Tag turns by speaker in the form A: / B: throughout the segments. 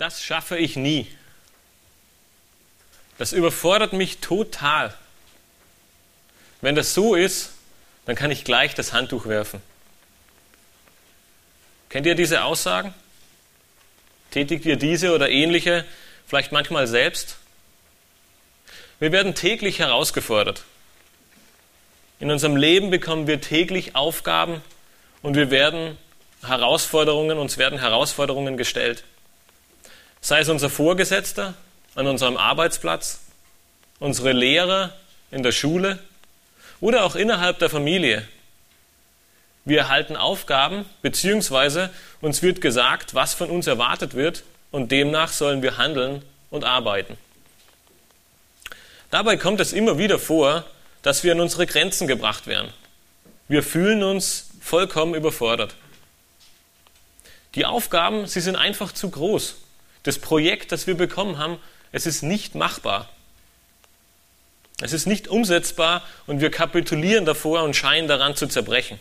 A: das schaffe ich nie. Das überfordert mich total. Wenn das so ist, dann kann ich gleich das Handtuch werfen. Kennt ihr diese Aussagen? Tätigt ihr diese oder ähnliche vielleicht manchmal selbst? Wir werden täglich herausgefordert. In unserem Leben bekommen wir täglich Aufgaben und wir werden Herausforderungen, uns werden Herausforderungen gestellt. Sei es unser Vorgesetzter an unserem Arbeitsplatz, unsere Lehrer in der Schule oder auch innerhalb der Familie. Wir erhalten Aufgaben, beziehungsweise uns wird gesagt, was von uns erwartet wird, und demnach sollen wir handeln und arbeiten. Dabei kommt es immer wieder vor, dass wir an unsere Grenzen gebracht werden. Wir fühlen uns vollkommen überfordert. Die Aufgaben, sie sind einfach zu groß. Das Projekt, das wir bekommen haben, es ist nicht machbar. Es ist nicht umsetzbar und wir kapitulieren davor und scheinen daran zu zerbrechen.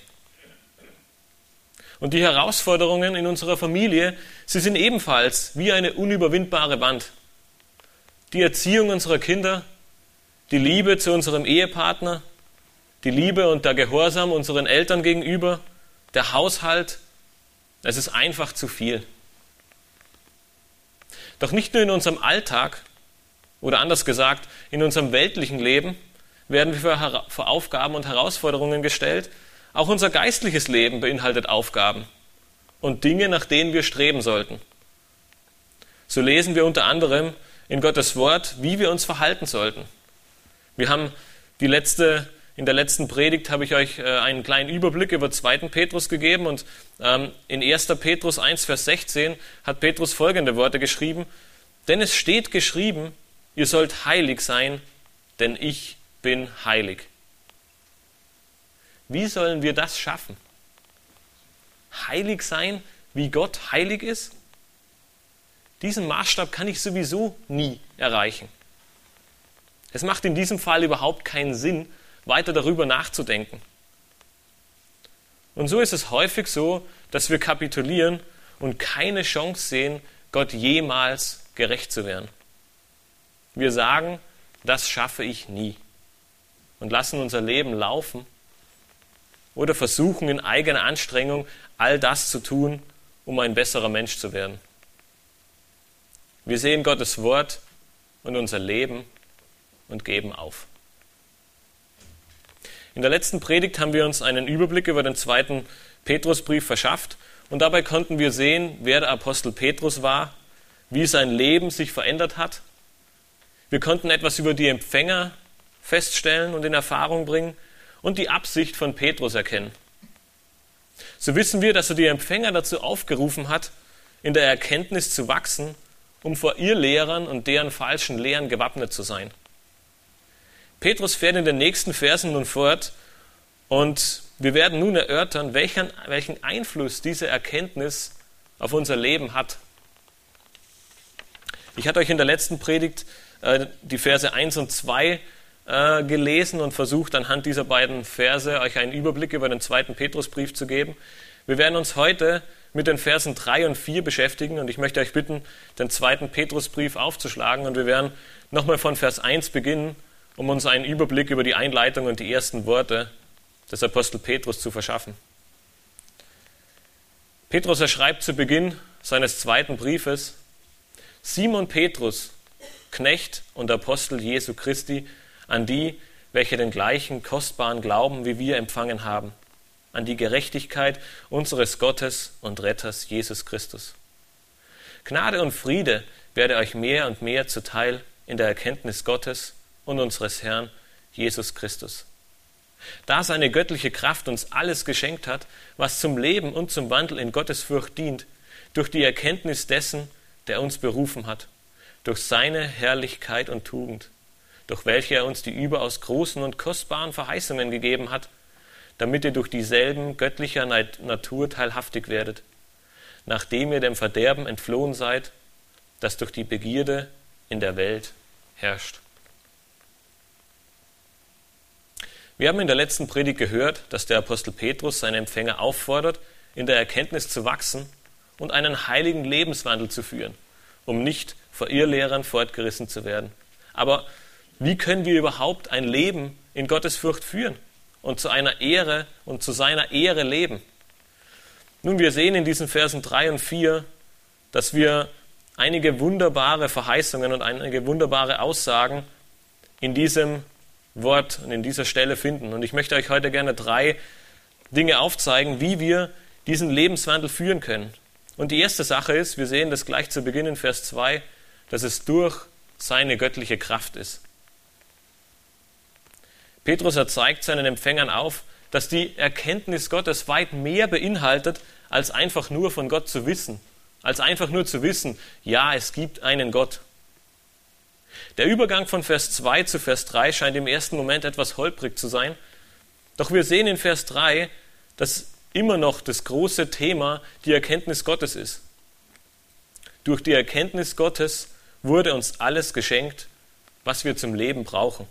A: Und die Herausforderungen in unserer Familie, sie sind ebenfalls wie eine unüberwindbare Wand. Die Erziehung unserer Kinder, die Liebe zu unserem Ehepartner, die Liebe und der Gehorsam unseren Eltern gegenüber, der Haushalt, es ist einfach zu viel. Doch nicht nur in unserem Alltag oder anders gesagt, in unserem weltlichen Leben werden wir vor Aufgaben und Herausforderungen gestellt. Auch unser geistliches Leben beinhaltet Aufgaben und Dinge, nach denen wir streben sollten. So lesen wir unter anderem in Gottes Wort, wie wir uns verhalten sollten. Wir haben die letzte, in der letzten Predigt habe ich euch äh, einen kleinen Überblick über 2. Petrus gegeben und ähm, in 1. Petrus 1, Vers 16 hat Petrus folgende Worte geschrieben. Denn es steht geschrieben, ihr sollt heilig sein, denn ich bin heilig. Wie sollen wir das schaffen? Heilig sein, wie Gott heilig ist? Diesen Maßstab kann ich sowieso nie erreichen. Es macht in diesem Fall überhaupt keinen Sinn, weiter darüber nachzudenken. Und so ist es häufig so, dass wir kapitulieren und keine Chance sehen, Gott jemals gerecht zu werden. Wir sagen, das schaffe ich nie und lassen unser Leben laufen oder versuchen in eigener Anstrengung all das zu tun, um ein besserer Mensch zu werden. Wir sehen Gottes Wort und unser Leben und geben auf. In der letzten Predigt haben wir uns einen Überblick über den zweiten Petrusbrief verschafft und dabei konnten wir sehen, wer der Apostel Petrus war, wie sein Leben sich verändert hat. Wir konnten etwas über die Empfänger feststellen und in Erfahrung bringen und die Absicht von Petrus erkennen. So wissen wir, dass er die Empfänger dazu aufgerufen hat, in der Erkenntnis zu wachsen, um vor ihr Lehrern und deren falschen Lehren gewappnet zu sein. Petrus fährt in den nächsten Versen nun fort und wir werden nun erörtern, welchen, welchen Einfluss diese Erkenntnis auf unser Leben hat. Ich hatte euch in der letzten Predigt äh, die Verse 1 und 2 äh, gelesen und versucht anhand dieser beiden Verse euch einen Überblick über den zweiten Petrusbrief zu geben. Wir werden uns heute mit den Versen 3 und 4 beschäftigen und ich möchte euch bitten, den zweiten Petrusbrief aufzuschlagen und wir werden nochmal von Vers 1 beginnen um uns einen Überblick über die Einleitung und die ersten Worte des Apostel Petrus zu verschaffen. Petrus erschreibt zu Beginn seines zweiten Briefes, Simon Petrus, Knecht und Apostel Jesu Christi, an die, welche den gleichen kostbaren Glauben wie wir empfangen haben, an die Gerechtigkeit unseres Gottes und Retters Jesus Christus. Gnade und Friede werde euch mehr und mehr zuteil in der Erkenntnis Gottes und unseres Herrn Jesus Christus. Da seine göttliche Kraft uns alles geschenkt hat, was zum Leben und zum Wandel in Gottes Furcht dient, durch die Erkenntnis dessen, der uns berufen hat, durch seine Herrlichkeit und Tugend, durch welche er uns die überaus großen und kostbaren Verheißungen gegeben hat, damit ihr durch dieselben göttlicher Natur teilhaftig werdet, nachdem ihr dem Verderben entflohen seid, das durch die Begierde in der Welt herrscht. Wir haben in der letzten Predigt gehört, dass der Apostel Petrus seine Empfänger auffordert, in der Erkenntnis zu wachsen und einen heiligen Lebenswandel zu führen. um nicht vor Irrlehrern fortgerissen zu werden. Aber wie können wir überhaupt ein Leben in Gottes Furcht führen und zu einer Ehre und zu seiner Ehre leben? Nun, wir sehen in diesen Versen 3 und 4, dass wir einige wunderbare Verheißungen und einige wunderbare Aussagen in diesem Wort und in dieser Stelle finden. Und ich möchte euch heute gerne drei Dinge aufzeigen, wie wir diesen Lebenswandel führen können. Und die erste Sache ist, wir sehen das gleich zu Beginn in Vers 2, dass es durch seine göttliche Kraft ist. Petrus erzeigt seinen Empfängern auf, dass die Erkenntnis Gottes weit mehr beinhaltet, als einfach nur von Gott zu wissen, als einfach nur zu wissen, ja, es gibt einen Gott. Der Übergang von Vers 2 zu Vers 3 scheint im ersten Moment etwas holprig zu sein, doch wir sehen in Vers 3, dass immer noch das große Thema die Erkenntnis Gottes ist. Durch die Erkenntnis Gottes wurde uns alles geschenkt, was wir zum Leben brauchen.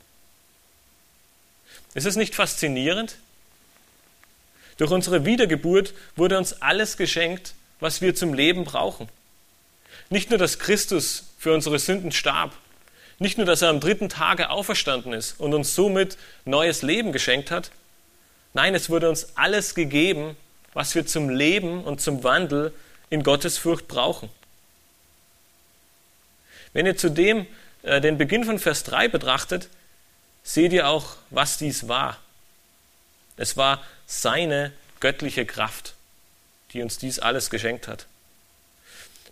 A: Ist es nicht faszinierend? Durch unsere Wiedergeburt wurde uns alles geschenkt, was wir zum Leben brauchen. Nicht nur, dass Christus für unsere Sünden starb, nicht nur, dass er am dritten Tage auferstanden ist und uns somit neues Leben geschenkt hat, nein, es wurde uns alles gegeben, was wir zum Leben und zum Wandel in Gottes Furcht brauchen. Wenn ihr zudem äh, den Beginn von Vers 3 betrachtet, seht ihr auch, was dies war. Es war seine göttliche Kraft, die uns dies alles geschenkt hat.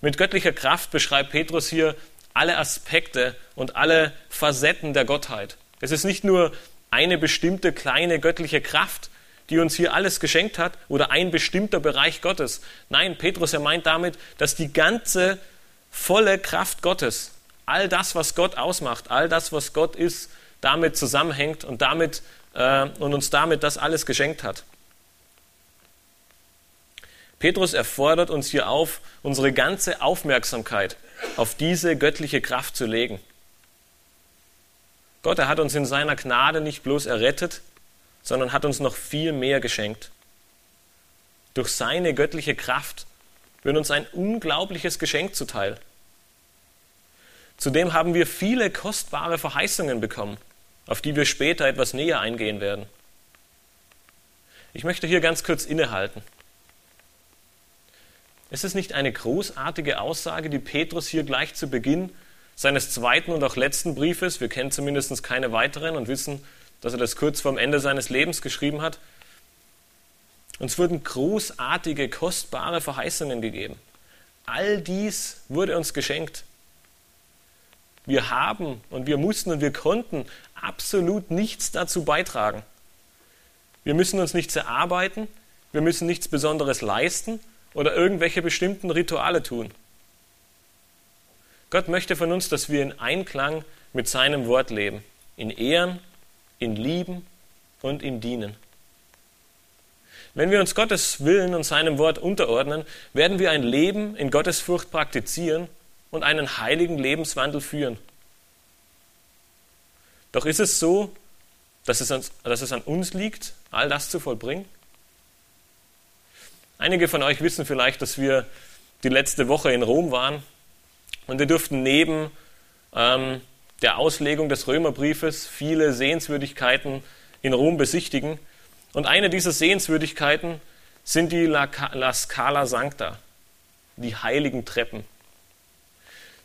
A: Mit göttlicher Kraft beschreibt Petrus hier alle Aspekte und alle Facetten der Gottheit. Es ist nicht nur eine bestimmte kleine göttliche Kraft, die uns hier alles geschenkt hat, oder ein bestimmter Bereich Gottes. Nein, Petrus, er meint damit, dass die ganze volle Kraft Gottes, all das, was Gott ausmacht, all das, was Gott ist, damit zusammenhängt und, damit, äh, und uns damit das alles geschenkt hat. Petrus erfordert uns hier auf, unsere ganze Aufmerksamkeit auf diese göttliche Kraft zu legen. Gott, er hat uns in seiner Gnade nicht bloß errettet, sondern hat uns noch viel mehr geschenkt. Durch seine göttliche Kraft wird uns ein unglaubliches Geschenk zuteil. Zudem haben wir viele kostbare Verheißungen bekommen, auf die wir später etwas näher eingehen werden. Ich möchte hier ganz kurz innehalten. Ist es nicht eine großartige Aussage, die Petrus hier gleich zu Beginn seines zweiten und auch letzten Briefes, wir kennen zumindest keine weiteren und wissen, dass er das kurz vorm Ende seines Lebens geschrieben hat, uns wurden großartige, kostbare Verheißungen gegeben. All dies wurde uns geschenkt. Wir haben und wir mussten und wir konnten absolut nichts dazu beitragen. Wir müssen uns nichts erarbeiten, wir müssen nichts Besonderes leisten, oder irgendwelche bestimmten Rituale tun. Gott möchte von uns, dass wir in Einklang mit seinem Wort leben, in Ehren, in Lieben und in Dienen. Wenn wir uns Gottes Willen und seinem Wort unterordnen, werden wir ein Leben in Gottes Furcht praktizieren und einen heiligen Lebenswandel führen. Doch ist es so, dass es, uns, dass es an uns liegt, all das zu vollbringen? Einige von euch wissen vielleicht, dass wir die letzte Woche in Rom waren und wir durften neben ähm, der Auslegung des Römerbriefes viele Sehenswürdigkeiten in Rom besichtigen. Und eine dieser Sehenswürdigkeiten sind die La, La Scala Sancta, die heiligen Treppen.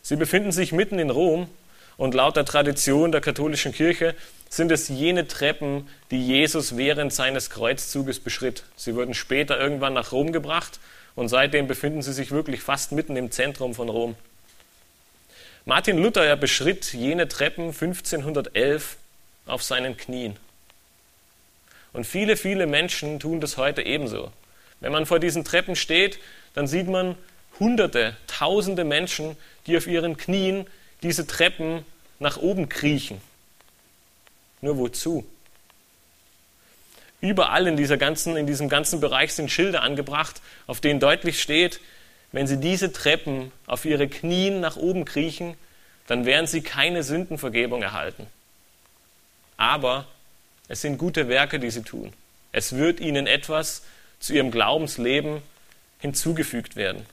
A: Sie befinden sich mitten in Rom und laut der Tradition der katholischen Kirche sind es jene Treppen, die Jesus während seines Kreuzzuges beschritt. Sie wurden später irgendwann nach Rom gebracht und seitdem befinden sie sich wirklich fast mitten im Zentrum von Rom. Martin Luther er beschritt jene Treppen 1511 auf seinen Knien. Und viele, viele Menschen tun das heute ebenso. Wenn man vor diesen Treppen steht, dann sieht man Hunderte, Tausende Menschen, die auf ihren Knien diese Treppen nach oben kriechen. Nur wozu? Überall in, dieser ganzen, in diesem ganzen Bereich sind Schilder angebracht, auf denen deutlich steht, wenn Sie diese Treppen auf Ihre Knien nach oben kriechen, dann werden Sie keine Sündenvergebung erhalten. Aber es sind gute Werke, die Sie tun. Es wird Ihnen etwas zu Ihrem Glaubensleben hinzugefügt werden,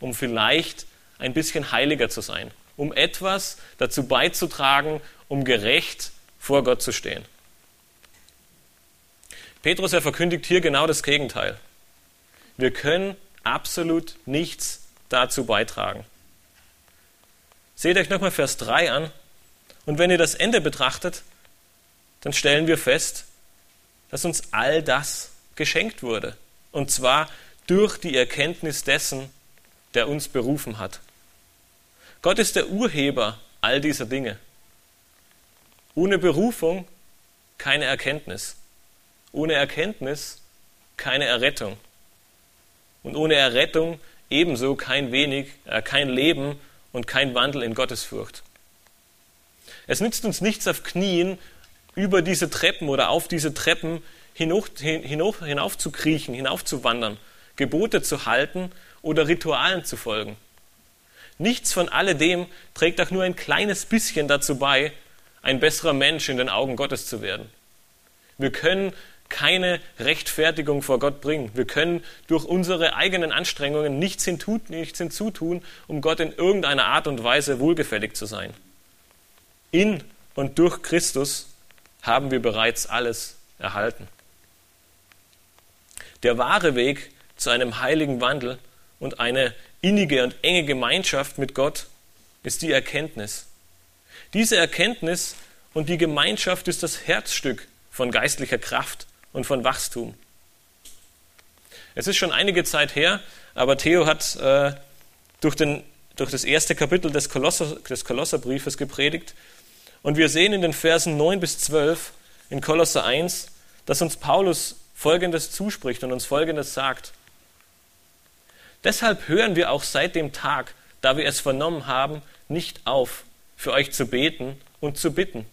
A: um vielleicht ein bisschen heiliger zu sein, um etwas dazu beizutragen, um gerecht vor Gott zu stehen. Petrus, er verkündigt hier genau das Gegenteil. Wir können absolut nichts dazu beitragen. Seht euch nochmal Vers 3 an. Und wenn ihr das Ende betrachtet, dann stellen wir fest, dass uns all das geschenkt wurde. Und zwar durch die Erkenntnis dessen, der uns berufen hat. Gott ist der Urheber all dieser Dinge. Ohne Berufung keine Erkenntnis. Ohne Erkenntnis keine Errettung. Und ohne Errettung ebenso kein wenig, äh, kein Leben und kein Wandel in Gottesfurcht. Es nützt uns nichts auf Knien über diese Treppen oder auf diese Treppen hinauf, hinauf, hinauf zu Gebote zu halten oder Ritualen zu folgen. Nichts von alledem trägt auch nur ein kleines bisschen dazu bei, ein besserer Mensch in den Augen Gottes zu werden. Wir können keine Rechtfertigung vor Gott bringen. Wir können durch unsere eigenen Anstrengungen nichts, nichts hinzutun, um Gott in irgendeiner Art und Weise wohlgefällig zu sein. In und durch Christus haben wir bereits alles erhalten. Der wahre Weg zu einem heiligen Wandel und eine innige und enge Gemeinschaft mit Gott ist die Erkenntnis. Diese Erkenntnis und die Gemeinschaft ist das Herzstück von geistlicher Kraft und von Wachstum. Es ist schon einige Zeit her, aber Theo hat äh, durch, den, durch das erste Kapitel des, Kolosser, des Kolosserbriefes gepredigt. Und wir sehen in den Versen 9 bis 12 in Kolosser 1, dass uns Paulus Folgendes zuspricht und uns Folgendes sagt. Deshalb hören wir auch seit dem Tag, da wir es vernommen haben, nicht auf, für euch zu beten und zu bitten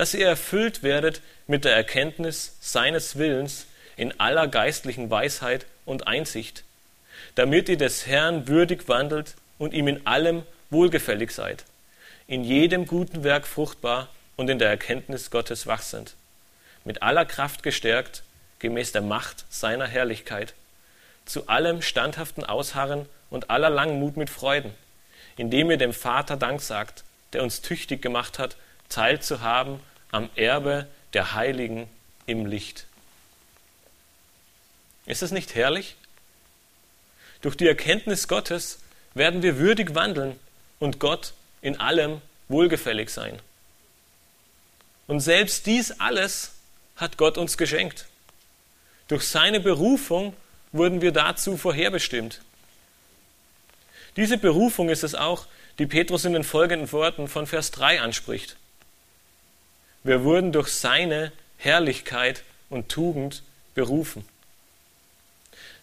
A: dass ihr erfüllt werdet mit der Erkenntnis seines Willens in aller geistlichen Weisheit und Einsicht, damit ihr des Herrn würdig wandelt und ihm in allem wohlgefällig seid, in jedem guten Werk fruchtbar und in der Erkenntnis Gottes wachsend, mit aller Kraft gestärkt, gemäß der Macht seiner Herrlichkeit, zu allem standhaften Ausharren und aller Langmut mit Freuden, indem ihr dem Vater Dank sagt, der uns tüchtig gemacht hat, teilzuhaben am Erbe der Heiligen im Licht. Ist es nicht herrlich? Durch die Erkenntnis Gottes werden wir würdig wandeln und Gott in allem wohlgefällig sein. Und selbst dies alles hat Gott uns geschenkt. Durch seine Berufung wurden wir dazu vorherbestimmt. Diese Berufung ist es auch, die Petrus in den folgenden Worten von Vers 3 anspricht. Wir wurden durch seine Herrlichkeit und Tugend berufen.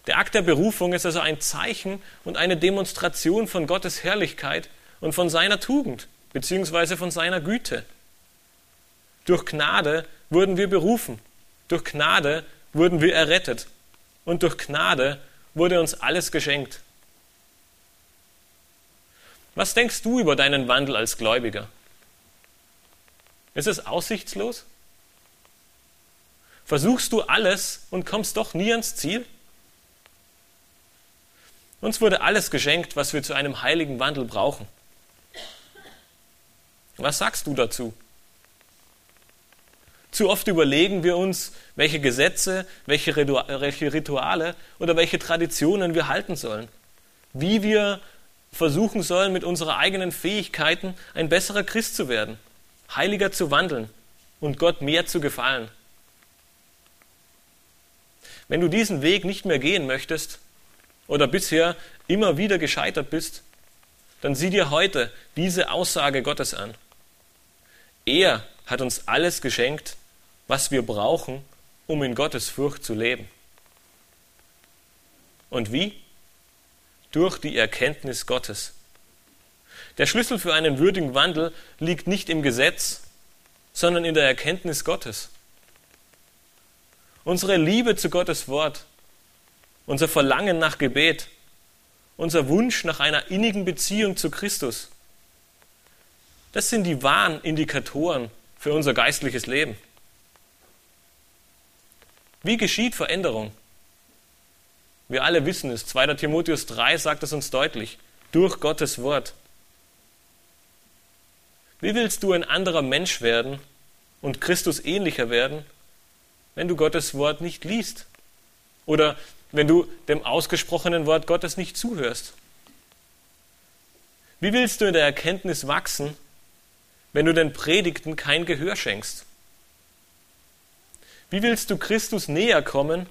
A: Der Akt der Berufung ist also ein Zeichen und eine Demonstration von Gottes Herrlichkeit und von seiner Tugend beziehungsweise von seiner Güte. Durch Gnade wurden wir berufen, durch Gnade wurden wir errettet und durch Gnade wurde uns alles geschenkt. Was denkst du über deinen Wandel als Gläubiger? Ist es aussichtslos? Versuchst du alles und kommst doch nie ans Ziel? Uns wurde alles geschenkt, was wir zu einem heiligen Wandel brauchen. Was sagst du dazu? Zu oft überlegen wir uns, welche Gesetze, welche Rituale oder welche Traditionen wir halten sollen. Wie wir versuchen sollen, mit unseren eigenen Fähigkeiten ein besserer Christ zu werden heiliger zu wandeln und Gott mehr zu gefallen. Wenn du diesen Weg nicht mehr gehen möchtest oder bisher immer wieder gescheitert bist, dann sieh dir heute diese Aussage Gottes an. Er hat uns alles geschenkt, was wir brauchen, um in Gottes Furcht zu leben. Und wie? Durch die Erkenntnis Gottes. Der Schlüssel für einen würdigen Wandel liegt nicht im Gesetz, sondern in der Erkenntnis Gottes. Unsere Liebe zu Gottes Wort, unser Verlangen nach Gebet, unser Wunsch nach einer innigen Beziehung zu Christus, das sind die wahren Indikatoren für unser geistliches Leben. Wie geschieht Veränderung? Wir alle wissen es. 2. Timotheus 3 sagt es uns deutlich. durch Gottes Wort. Wie willst du ein anderer Mensch werden und Christus ähnlicher werden, wenn du Gottes Wort nicht liest? Oder wenn du dem ausgesprochenen Wort Gottes nicht zuhörst? Wie willst du in der Erkenntnis wachsen, wenn du den Predigten kein Gehör schenkst? Wie willst du Christus näher kommen,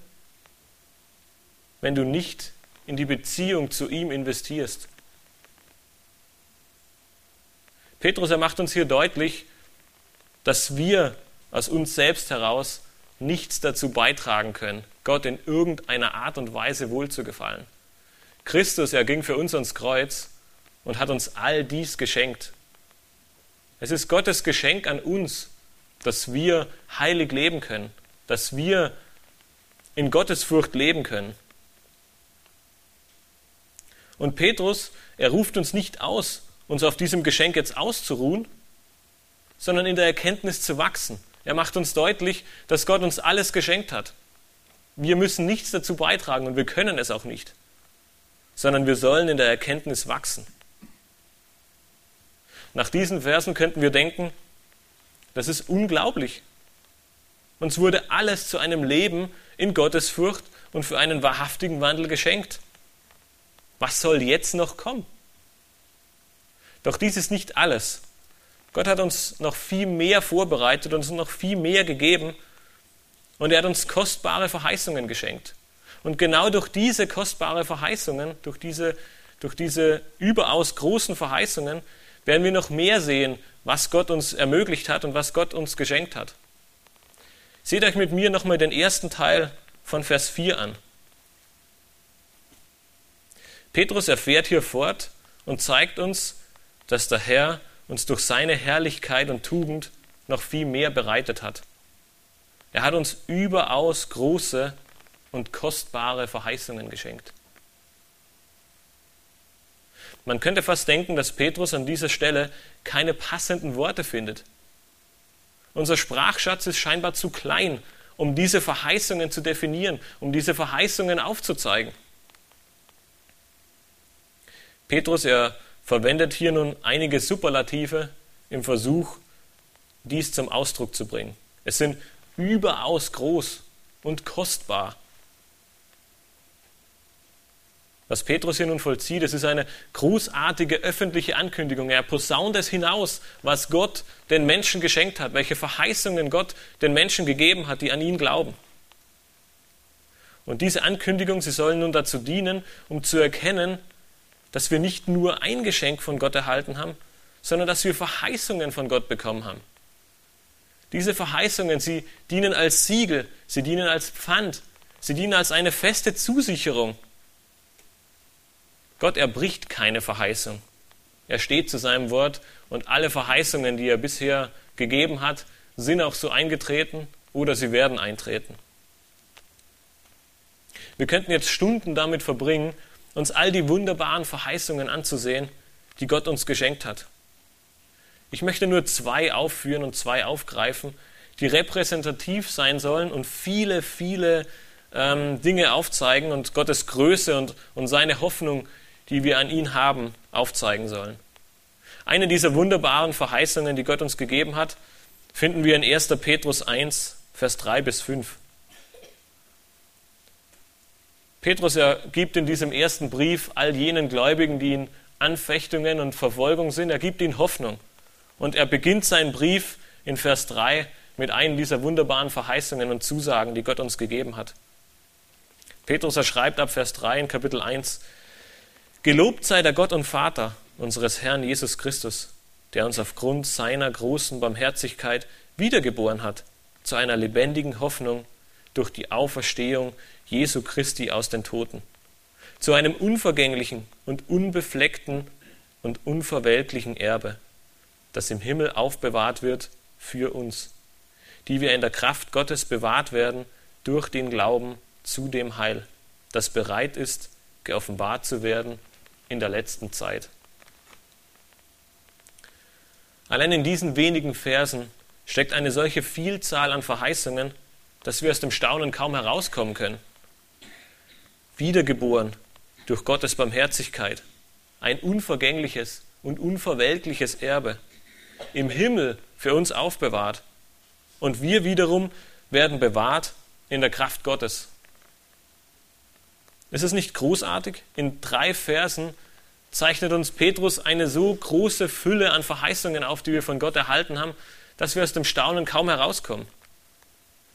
A: wenn du nicht in die Beziehung zu ihm investierst? Petrus, er macht uns hier deutlich, dass wir aus uns selbst heraus nichts dazu beitragen können, Gott in irgendeiner Art und Weise wohlzugefallen. Christus, er ging für uns ans Kreuz und hat uns all dies geschenkt. Es ist Gottes Geschenk an uns, dass wir heilig leben können, dass wir in Gottes Furcht leben können. Und Petrus, er ruft uns nicht aus, uns auf diesem Geschenk jetzt auszuruhen, sondern in der Erkenntnis zu wachsen. Er macht uns deutlich, dass Gott uns alles geschenkt hat. Wir müssen nichts dazu beitragen und wir können es auch nicht, sondern wir sollen in der Erkenntnis wachsen. Nach diesen Versen könnten wir denken, das ist unglaublich. Uns wurde alles zu einem Leben in Gottes Furcht und für einen wahrhaftigen Wandel geschenkt. Was soll jetzt noch kommen? Doch dies ist nicht alles. Gott hat uns noch viel mehr vorbereitet, uns noch viel mehr gegeben und er hat uns kostbare Verheißungen geschenkt. Und genau durch diese kostbare Verheißungen, durch diese, durch diese überaus großen Verheißungen, werden wir noch mehr sehen, was Gott uns ermöglicht hat und was Gott uns geschenkt hat. Seht euch mit mir nochmal den ersten Teil von Vers 4 an. Petrus erfährt hier fort und zeigt uns, dass der Herr uns durch seine Herrlichkeit und Tugend noch viel mehr bereitet hat. Er hat uns überaus große und kostbare Verheißungen geschenkt. Man könnte fast denken, dass Petrus an dieser Stelle keine passenden Worte findet. Unser Sprachschatz ist scheinbar zu klein, um diese Verheißungen zu definieren, um diese Verheißungen aufzuzeigen. Petrus, er verwendet hier nun einige Superlative im Versuch, dies zum Ausdruck zu bringen. Es sind überaus groß und kostbar. Was Petrus hier nun vollzieht, es ist eine großartige öffentliche Ankündigung. Er posaunt es hinaus, was Gott den Menschen geschenkt hat, welche Verheißungen Gott den Menschen gegeben hat, die an ihn glauben. Und diese Ankündigung, sie soll nun dazu dienen, um zu erkennen, dass wir nicht nur ein Geschenk von Gott erhalten haben, sondern dass wir Verheißungen von Gott bekommen haben. Diese Verheißungen, sie dienen als Siegel, sie dienen als Pfand, sie dienen als eine feste Zusicherung Gott erbricht keine Verheißung. Er steht zu seinem Wort und alle Verheißungen, die er bisher gegeben hat, sind auch so eingetreten oder sie werden eintreten. Wir könnten jetzt Stunden damit verbringen, uns all die wunderbaren Verheißungen anzusehen, die Gott uns geschenkt hat. Ich möchte nur zwei aufführen und zwei aufgreifen, die repräsentativ sein sollen und viele, viele ähm, Dinge aufzeigen und Gottes Größe und, und seine Hoffnung die wir an ihn haben, aufzeigen sollen. Eine dieser wunderbaren Verheißungen, die Gott uns gegeben hat, finden wir in 1. Petrus 1, Vers 3 bis 5. Petrus er gibt in diesem ersten Brief all jenen Gläubigen, die in Anfechtungen und Verfolgung sind, er gibt ihnen Hoffnung. Und er beginnt seinen Brief in Vers 3 mit einem dieser wunderbaren Verheißungen und Zusagen, die Gott uns gegeben hat. Petrus er schreibt ab Vers 3 in Kapitel 1, Gelobt sei der Gott und Vater unseres Herrn Jesus Christus, der uns aufgrund seiner großen Barmherzigkeit wiedergeboren hat zu einer lebendigen Hoffnung durch die Auferstehung Jesu Christi aus den Toten, zu einem unvergänglichen und unbefleckten und unverweltlichen Erbe, das im Himmel aufbewahrt wird für uns, die wir in der Kraft Gottes bewahrt werden durch den Glauben zu dem Heil, das bereit ist, geoffenbart zu werden in der letzten Zeit. Allein in diesen wenigen Versen steckt eine solche Vielzahl an Verheißungen, dass wir aus dem Staunen kaum herauskommen können. Wiedergeboren durch Gottes Barmherzigkeit, ein unvergängliches und unverwelkliches Erbe im Himmel für uns aufbewahrt. Und wir wiederum werden bewahrt in der Kraft Gottes. Ist es nicht großartig? In drei Versen zeichnet uns Petrus eine so große Fülle an Verheißungen auf, die wir von Gott erhalten haben, dass wir aus dem Staunen kaum herauskommen.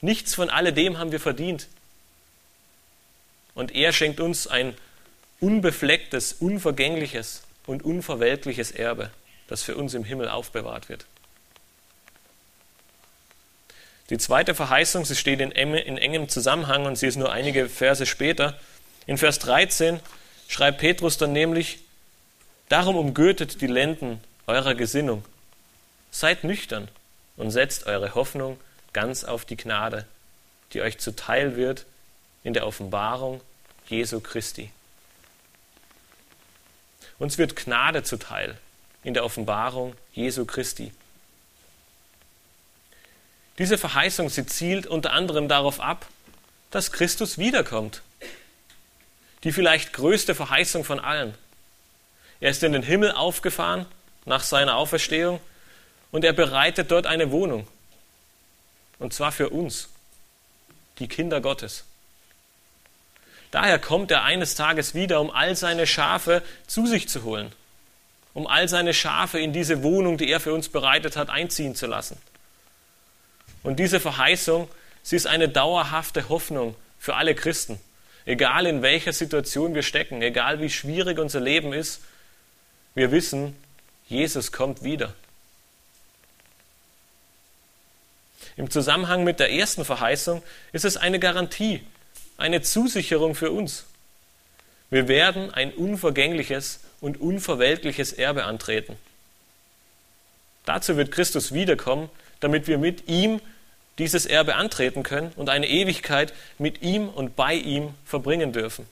A: Nichts von alledem haben wir verdient. Und er schenkt uns ein unbeflecktes, unvergängliches und unverweltliches Erbe, das für uns im Himmel aufbewahrt wird. Die zweite Verheißung, sie steht in, engem Zusammenhang und sie ist nur einige Verse später. In Vers 13 schreibt Petrus dann nämlich, Darum umgürtet die Lenden eurer Gesinnung. Seid nüchtern und setzt eure Hoffnung ganz auf die Gnade, die euch zuteil wird in der Offenbarung Jesu Christi. Uns wird Gnade zuteil in der Offenbarung Jesu Christi. Diese Verheißung, sie zielt unter anderem darauf ab, dass Christus wiederkommt. Die vielleicht größte Verheißung von allen. Er ist in den Himmel aufgefahren nach seiner Auferstehung und er bereitet dort eine Wohnung. Und zwar für uns, die Kinder Gottes. Daher kommt er eines Tages wieder, um all seine Schafe zu sich zu holen, um all seine Schafe in diese Wohnung, die er für uns bereitet hat, einziehen zu lassen. Und diese Verheißung, sie ist eine dauerhafte Hoffnung für alle Christen. Egal in welcher Situation wir stecken, egal wie schwierig unser Leben ist, wir wissen, Jesus kommt wieder. Im Zusammenhang mit der ersten Verheißung ist es eine Garantie, eine Zusicherung für uns. Wir werden ein unvergängliches und unverweltliches Erbe antreten. Dazu wird Christus wiederkommen, damit wir mit ihm dieses Erbe antreten können und eine Ewigkeit mit ihm und bei ihm verbringen dürfen.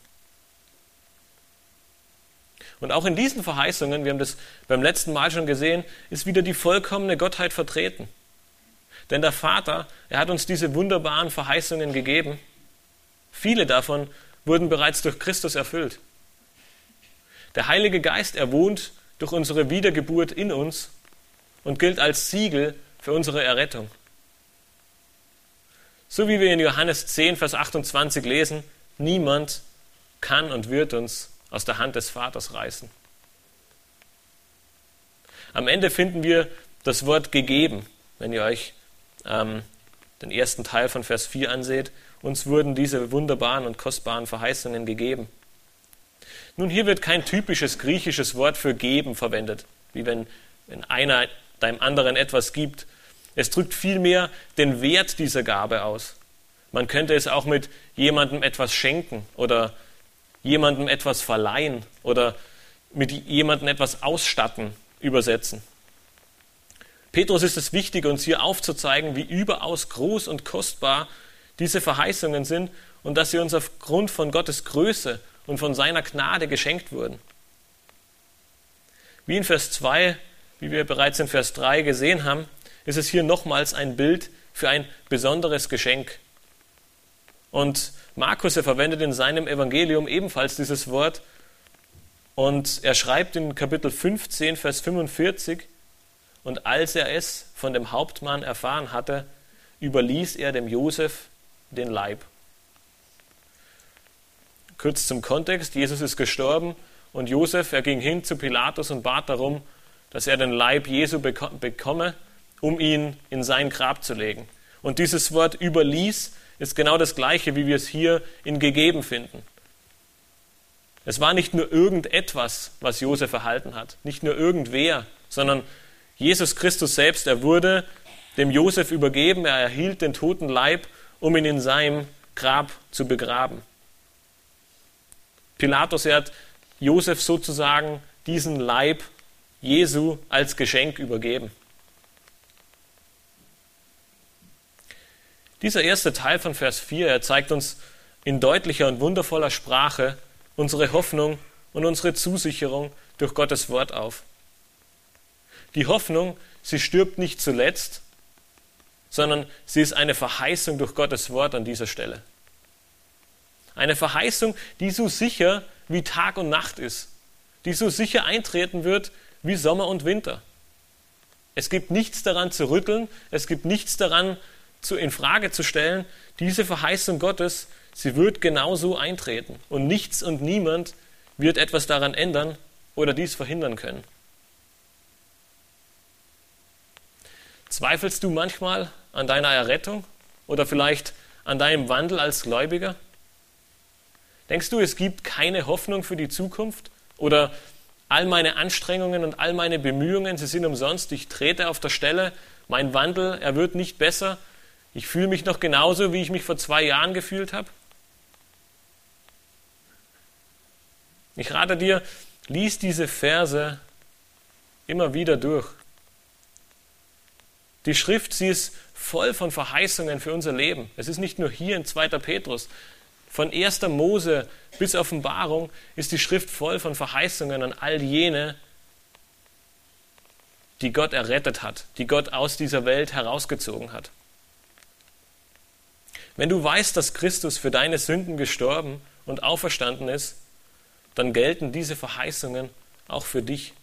A: Und auch in diesen Verheißungen, wir haben das beim letzten Mal schon gesehen, ist wieder die vollkommene Gottheit vertreten. Denn der Vater, er hat uns diese wunderbaren Verheißungen gegeben. Viele davon wurden bereits durch Christus erfüllt. Der Heilige Geist, er wohnt durch unsere Wiedergeburt in uns und gilt als Siegel für unsere Errettung. So wie wir in Johannes 10, Vers 28 lesen, niemand kann und wird uns aus der Hand des Vaters reißen. Am Ende finden wir das Wort gegeben, wenn ihr euch ähm, den ersten Teil von Vers 4 anseht. Uns wurden diese wunderbaren und kostbaren Verheißungen gegeben. Nun, hier wird kein typisches griechisches Wort für geben verwendet, wie wenn, wenn einer deinem anderen etwas gibt. Es drückt vielmehr den Wert dieser Gabe aus. Man könnte es auch mit jemandem etwas schenken oder jemandem etwas verleihen oder mit jemandem etwas ausstatten übersetzen. Petrus ist es wichtig, uns hier aufzuzeigen, wie überaus groß und kostbar diese Verheißungen sind und dass sie uns aufgrund von Gottes Größe und von seiner Gnade geschenkt wurden. Wie in Vers 2, wie wir bereits in Vers 3 gesehen haben, ist es hier nochmals ein Bild für ein besonderes Geschenk. Und Markus, er verwendet in seinem Evangelium ebenfalls dieses Wort und er schreibt in Kapitel 15, Vers 45, und als er es von dem Hauptmann erfahren hatte, überließ er dem Josef den Leib. Kurz zum Kontext, Jesus ist gestorben und Josef, er ging hin zu Pilatus und bat darum, dass er den Leib Jesu bekomme, um ihn in sein Grab zu legen. Und dieses Wort überließ ist genau das gleiche, wie wir es hier in gegeben finden. Es war nicht nur irgendetwas, was Josef erhalten hat, nicht nur irgendwer, sondern Jesus Christus selbst, er wurde dem Josef übergeben, er erhielt den toten Leib, um ihn in seinem Grab zu begraben. Pilatus, er hat Josef sozusagen diesen Leib Jesu als Geschenk übergeben. Dieser erste Teil von Vers 4, er zeigt uns in deutlicher und wundervoller Sprache unsere Hoffnung und unsere Zusicherung durch Gottes Wort auf. Die Hoffnung, sie stirbt nicht zuletzt, sondern sie ist eine Verheißung durch Gottes Wort an dieser Stelle. Eine Verheißung, die so sicher wie Tag und Nacht ist, die so sicher eintreten wird wie Sommer und Winter. Es gibt nichts daran zu rütteln, es gibt nichts daran zu in Frage zu stellen. Diese Verheißung Gottes, sie wird genauso eintreten und nichts und niemand wird etwas daran ändern oder dies verhindern können. Zweifelst du manchmal an deiner Errettung oder vielleicht an deinem Wandel als Gläubiger? Denkst du, es gibt keine Hoffnung für die Zukunft? Oder all meine Anstrengungen und all meine Bemühungen, sie sind umsonst, ich trete auf der Stelle, mein Wandel, er wird nicht besser, ich fühle mich noch genauso, wie ich mich vor zwei Jahren gefühlt habe? Ich rate dir, lies diese Verse immer wieder durch. Die Schrift, sie ist voll von Verheißungen für unser Leben. Es ist nicht nur hier in 2. Petrus. Von 1. Mose bis Offenbarung ist die Schrift voll von Verheißungen an all jene, die Gott errettet hat, die Gott aus dieser Welt herausgezogen hat. Wenn du weißt, dass Christus für deine Sünden gestorben und auferstanden ist, dann gelten diese Verheißungen auch für dich.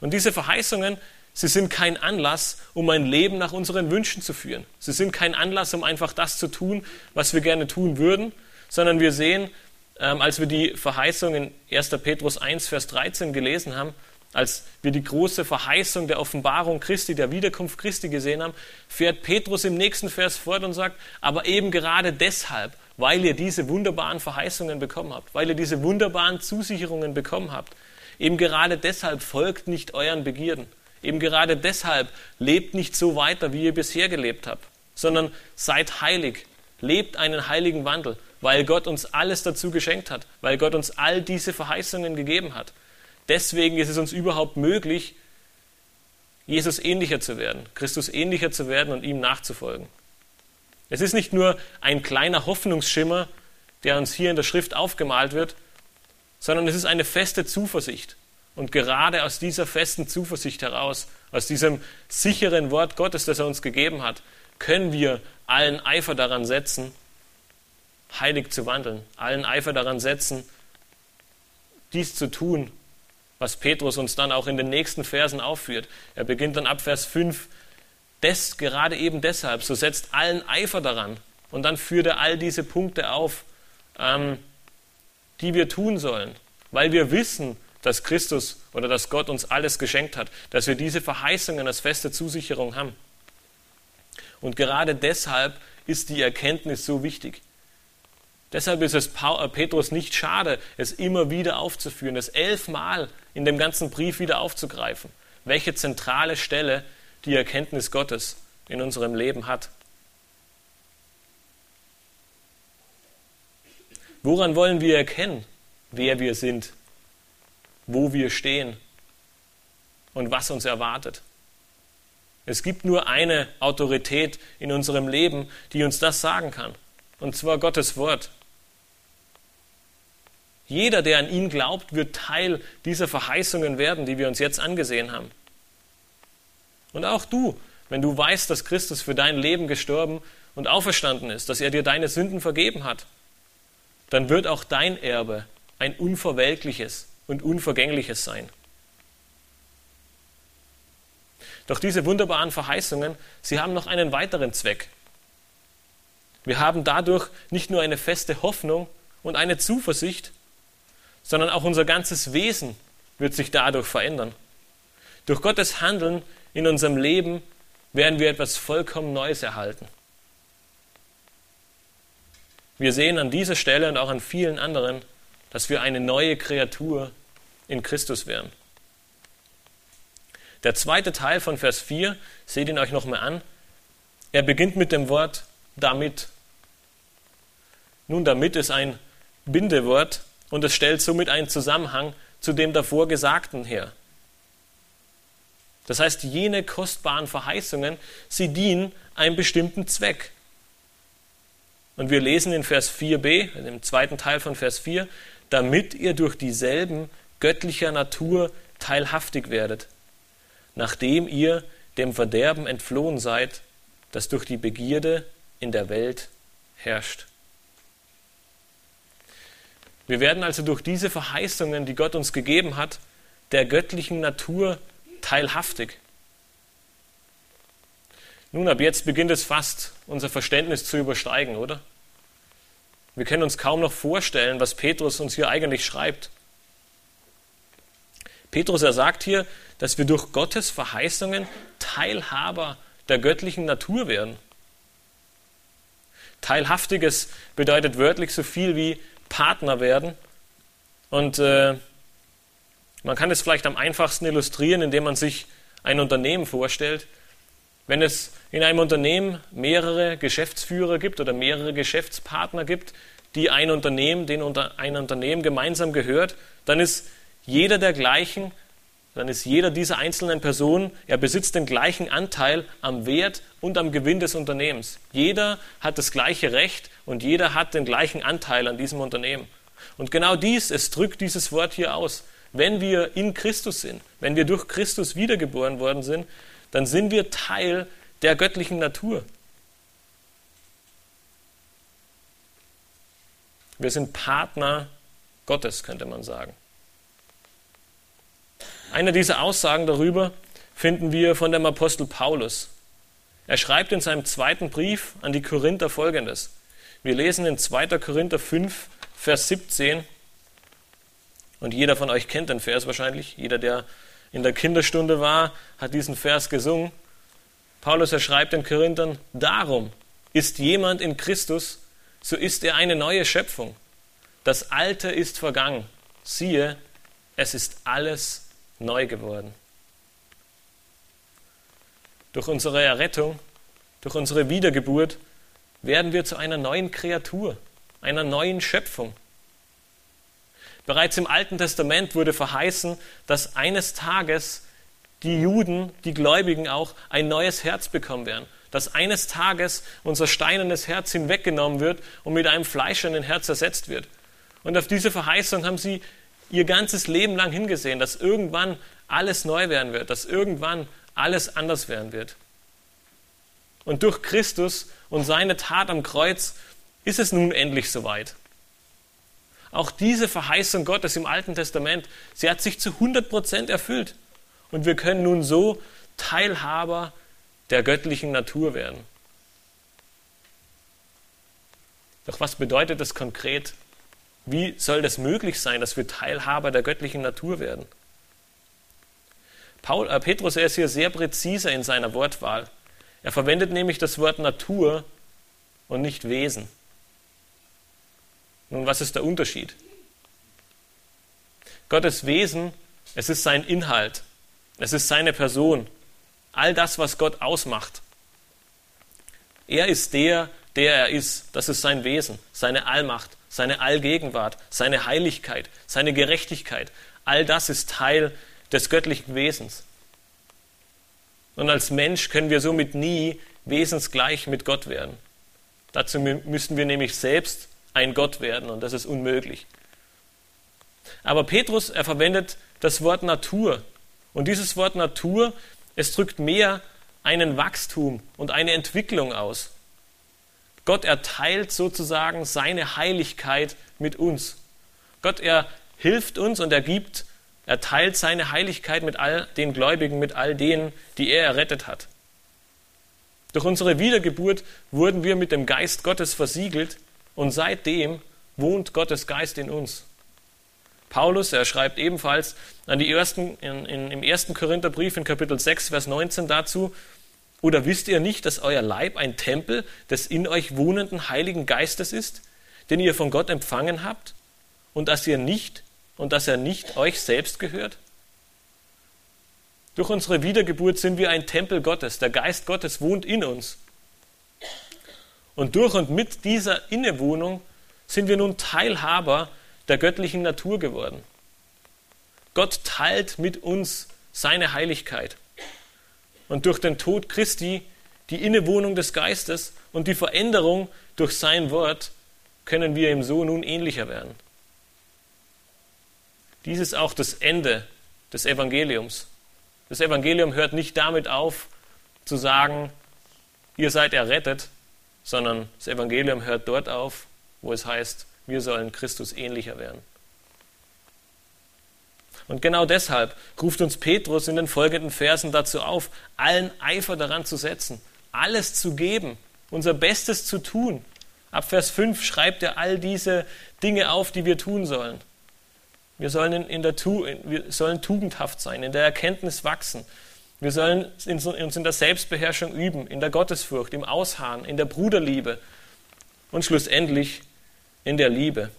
A: Und diese Verheißungen, Sie sind kein Anlass, um ein Leben nach unseren Wünschen zu führen. Sie sind kein Anlass, um einfach das zu tun, was wir gerne tun würden, sondern wir sehen, ähm, als wir die Verheißung in 1. Petrus 1, Vers 13 gelesen haben, als wir die große Verheißung der Offenbarung Christi, der Wiederkunft Christi gesehen haben, fährt Petrus im nächsten Vers fort und sagt, aber eben gerade deshalb, weil ihr diese wunderbaren Verheißungen bekommen habt, weil ihr diese wunderbaren Zusicherungen bekommen habt, eben gerade deshalb folgt nicht euren Begierden. Eben gerade deshalb lebt nicht so weiter, wie ihr bisher gelebt habt, sondern seid heilig, lebt einen heiligen Wandel, weil Gott uns alles dazu geschenkt hat, weil Gott uns all diese Verheißungen gegeben hat. Deswegen ist es uns überhaupt möglich, Jesus ähnlicher zu werden, Christus ähnlicher zu werden und ihm nachzufolgen. Es ist nicht nur ein kleiner Hoffnungsschimmer, der uns hier in der Schrift aufgemalt wird, sondern es ist eine feste Zuversicht, und gerade aus dieser festen Zuversicht heraus, aus diesem sicheren Wort Gottes, das er uns gegeben hat, können wir allen Eifer daran setzen, heilig zu wandeln, allen Eifer daran setzen, dies zu tun, was Petrus uns dann auch in den nächsten Versen aufführt. Er beginnt dann ab Vers 5, des, gerade eben deshalb, so setzt allen Eifer daran. Und dann führt er all diese Punkte auf, ähm, die wir tun sollen, weil wir wissen, dass Christus oder dass Gott uns alles geschenkt hat, dass wir diese Verheißungen als feste Zusicherung haben. Und gerade deshalb ist die Erkenntnis so wichtig. Deshalb ist es äh, Petrus nicht schade, es immer wieder aufzuführen, es elfmal in dem ganzen Brief wieder aufzugreifen, welche zentrale Stelle die Erkenntnis Gottes in unserem Leben hat. Woran wollen wir erkennen, wer wir sind wo wir stehen und was uns erwartet. Es gibt nur eine Autorität in unserem Leben, die uns das sagen kann, und zwar Gottes Wort. Jeder, der an ihn glaubt, wird Teil dieser Verheißungen werden, die wir uns jetzt angesehen haben. Und auch du, wenn du weißt, dass Christus für dein Leben gestorben und auferstanden ist, dass er dir deine Sünden vergeben hat, dann wird auch dein Erbe ein unverwelkliches, und Unvergängliches sein. Doch diese wunderbaren Verheißungen, sie haben noch einen weiteren Zweck. Wir haben dadurch nicht nur eine feste Hoffnung und eine Zuversicht, sondern auch unser ganzes Wesen wird sich dadurch verändern. Durch Gottes Handeln in unserem Leben werden wir etwas vollkommen Neues erhalten. Wir sehen an dieser Stelle und auch an vielen anderen, dass wir eine neue Kreatur in Christus wären. Der zweite Teil von Vers 4, seht ihn euch nochmal an, er beginnt mit dem Wort damit. Nun, damit ist ein Bindewort und es stellt somit einen Zusammenhang zu dem davor Gesagten her. Das heißt, jene kostbaren Verheißungen, sie dienen einem bestimmten Zweck. Und wir lesen in Vers 4b, also im zweiten Teil von Vers 4, damit ihr durch dieselben göttlicher Natur teilhaftig werdet, nachdem ihr dem Verderben entflohen seid, das durch die Begierde in der Welt herrscht. Wir werden also durch diese Verheißungen, die Gott uns gegeben hat, der göttlichen Natur teilhaftig. Nun, ab jetzt beginnt es fast, unser Verständnis zu übersteigen, oder? Wir können uns kaum noch vorstellen, was Petrus uns hier eigentlich schreibt. Petrus, er sagt hier, dass wir durch Gottes Verheißungen Teilhaber der göttlichen Natur werden. Teilhaftiges bedeutet wörtlich so viel wie Partner werden. Und äh, man kann es vielleicht am einfachsten illustrieren, indem man sich ein Unternehmen vorstellt. Wenn es in einem Unternehmen mehrere Geschäftsführer gibt oder mehrere Geschäftspartner gibt, die ein Unternehmen, den unter ein Unternehmen gemeinsam gehört, dann ist jeder der gleichen, dann ist jeder dieser einzelnen Personen, er besitzt den gleichen Anteil am Wert und am Gewinn des Unternehmens. Jeder hat das gleiche Recht und jeder hat den gleichen Anteil an diesem Unternehmen. Und genau dies, es drückt dieses Wort hier aus. Wenn wir in Christus sind, wenn wir durch Christus wiedergeboren worden sind, dann sind wir Teil der göttlichen Natur. Wir sind Partner Gottes, könnte man sagen. Eine dieser Aussagen darüber finden wir von dem Apostel Paulus. Er schreibt in seinem zweiten Brief an die Korinther folgendes. Wir lesen in 2. Korinther 5, Vers 17. Und jeder von euch kennt den Vers wahrscheinlich. Jeder, der in der Kinderstunde war, hat diesen Vers gesungen. Paulus, er schreibt den Korinthern, darum ist jemand in Christus, so ist er eine neue Schöpfung. Das Alte ist vergangen. Siehe, es ist alles neu geworden. Durch unsere Errettung, durch unsere Wiedergeburt werden wir zu einer neuen Kreatur, einer neuen Schöpfung. Bereits im Alten Testament wurde verheißen, dass eines Tages die Juden, die Gläubigen auch, ein neues Herz bekommen werden dass eines Tages unser steinernes Herz hinweggenommen wird und mit einem fleischernen Herz ersetzt wird. Und auf diese Verheißung haben sie ihr ganzes Leben lang hingesehen, dass irgendwann alles neu werden wird, dass irgendwann alles anders werden wird. Und durch Christus und seine Tat am Kreuz ist es nun endlich soweit. Auch diese Verheißung Gottes im Alten Testament, sie hat sich zu 100 Prozent erfüllt. Und wir können nun so Teilhaber der göttlichen Natur werden. Doch was bedeutet das konkret? Wie soll das möglich sein, dass wir Teilhaber der göttlichen Natur werden? Paul, äh, Petrus er ist hier sehr präzise in seiner Wortwahl. Er verwendet nämlich das Wort Natur und nicht Wesen. Nun, was ist der Unterschied? Gottes Wesen, es ist sein Inhalt, es ist seine Person, all das, was Gott ausmacht. Er ist der, der er ist. Das ist sein Wesen, seine Allmacht, seine Allgegenwart, seine Heiligkeit, seine Gerechtigkeit. All das ist Teil des göttlichen Wesens. Und als Mensch können wir somit nie wesensgleich mit Gott werden. Dazu müssen wir nämlich selbst ein Gott werden und das ist unmöglich. Aber Petrus, er verwendet das Wort Natur. Und dieses Wort Natur es drückt mehr einen Wachstum und eine Entwicklung aus. Gott erteilt sozusagen seine Heiligkeit mit uns. Gott, er hilft uns und er gibt, er teilt seine Heiligkeit mit all den Gläubigen, mit all denen, die er errettet hat. Durch unsere Wiedergeburt wurden wir mit dem Geist Gottes versiegelt und seitdem wohnt Gottes Geist in uns. Paulus, er schreibt ebenfalls an die ersten, in, in, im ersten Korintherbrief in Kapitel 6, Vers 19 dazu, oder wisst ihr nicht, dass euer Leib ein Tempel des in euch wohnenden Heiligen Geistes ist, den ihr von Gott empfangen habt, und dass ihr nicht und dass er nicht euch selbst gehört? Durch unsere Wiedergeburt sind wir ein Tempel Gottes. Der Geist Gottes wohnt in uns. Und durch und mit dieser Innewohnung sind wir nun Teilhaber der göttlichen Natur geworden. Gott teilt mit uns seine Heiligkeit. Und durch den Tod Christi, die Innewohnung des Geistes und die Veränderung durch sein Wort können wir ihm so nun ähnlicher werden. Dies ist auch das Ende des Evangeliums. Das Evangelium hört nicht damit auf, zu sagen, ihr seid errettet, sondern das Evangelium hört dort auf, wo es heißt, Wir sollen Christus ähnlicher werden. Und genau deshalb ruft uns Petrus in den folgenden Versen dazu auf, allen Eifer daran zu setzen, alles zu geben, unser Bestes zu tun. Ab Vers 5 schreibt er all diese Dinge auf, die wir tun sollen. Wir sollen, in der, wir sollen tugendhaft sein, in der Erkenntnis wachsen. Wir sollen uns in der Selbstbeherrschung üben, in der Gottesfurcht, im Ausharren, in der Bruderliebe und schlussendlich in der Liebe.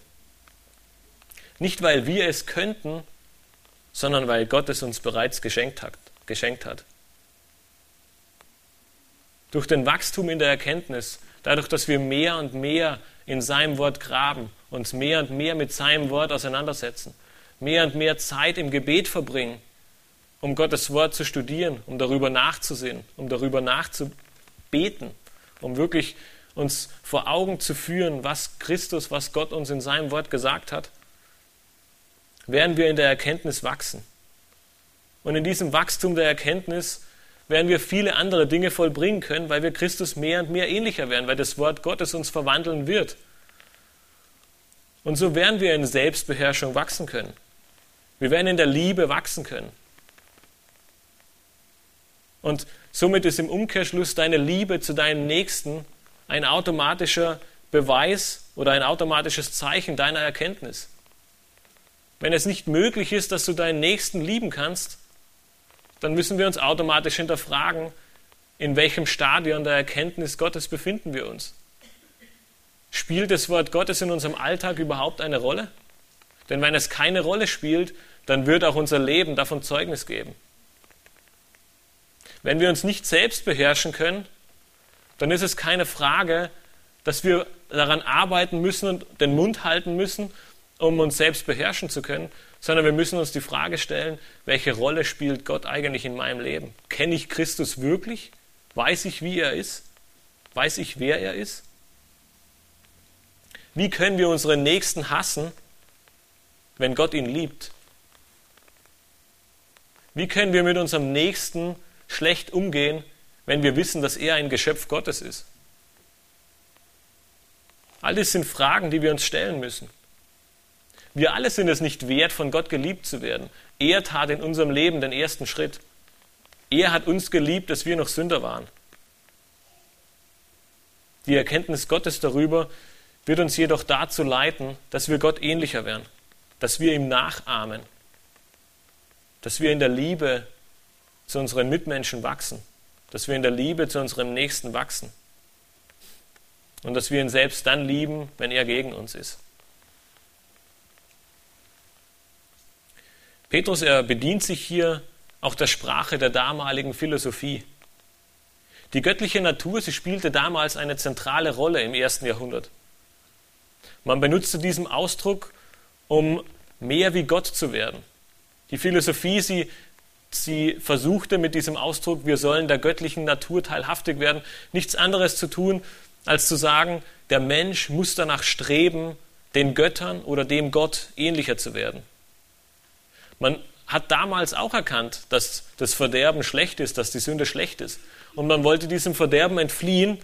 A: Nicht, weil wir es könnten, sondern weil Gott es uns bereits geschenkt hat. Geschenkt hat. Durch den Wachstum in der Erkenntnis, dadurch, dass wir mehr und mehr in seinem Wort graben, uns mehr und mehr mit seinem Wort auseinandersetzen, mehr und mehr Zeit im Gebet verbringen, um Gottes Wort zu studieren, um darüber nachzusehen, um darüber nachzubeten, um wirklich uns vor Augen zu führen, was Christus, was Gott uns in seinem Wort gesagt hat, werden wir in der Erkenntnis wachsen. Und in diesem Wachstum der Erkenntnis werden wir viele andere Dinge vollbringen können, weil wir Christus mehr und mehr ähnlicher werden, weil das Wort Gottes uns verwandeln wird. Und so werden wir in Selbstbeherrschung wachsen können. Wir werden in der Liebe wachsen können. Und somit ist im Umkehrschluss deine Liebe zu deinem Nächsten ein automatischer Beweis oder ein automatisches Zeichen deiner Erkenntnis. Wenn es nicht möglich ist, dass du deinen Nächsten lieben kannst, dann müssen wir uns automatisch hinterfragen, in welchem Stadion der Erkenntnis Gottes befinden wir uns. Spielt das Wort Gottes in unserem Alltag überhaupt eine Rolle? Denn wenn es keine Rolle spielt, dann wird auch unser Leben davon Zeugnis geben. Wenn wir uns nicht selbst beherrschen können, dann ist es keine Frage, dass wir daran arbeiten müssen und den Mund halten müssen um uns selbst beherrschen zu können, sondern wir müssen uns die Frage stellen, welche Rolle spielt Gott eigentlich in meinem Leben? Kenne ich Christus wirklich? Weiß ich, wie er ist? Weiß ich, wer er ist? Wie können wir unseren Nächsten hassen, wenn Gott ihn liebt? Wie können wir mit unserem Nächsten schlecht umgehen, wenn wir wissen, dass er ein Geschöpf Gottes ist? All das sind Fragen, die wir uns stellen müssen. Wir alle sind es nicht wert, von Gott geliebt zu werden. Er tat in unserem Leben den ersten Schritt. Er hat uns geliebt, dass wir noch Sünder waren. Die Erkenntnis Gottes darüber wird uns jedoch dazu leiten, dass wir Gott ähnlicher werden, dass wir ihm nachahmen, dass wir in der Liebe zu unseren Mitmenschen wachsen, dass wir in der Liebe zu unserem Nächsten wachsen und dass wir ihn selbst dann lieben, wenn er gegen uns ist. Petrus, er bedient sich hier auch der Sprache der damaligen Philosophie. Die göttliche Natur, sie spielte damals eine zentrale Rolle im ersten Jahrhundert. Man benutzte diesen Ausdruck, um mehr wie Gott zu werden. Die Philosophie, sie, sie versuchte mit diesem Ausdruck, wir sollen der göttlichen Natur teilhaftig werden, nichts anderes zu tun, als zu sagen, der Mensch muss danach streben, den Göttern oder dem Gott ähnlicher zu werden. Man hat damals auch erkannt, dass das Verderben schlecht ist, dass die Sünde schlecht ist. Und man wollte diesem Verderben entfliehen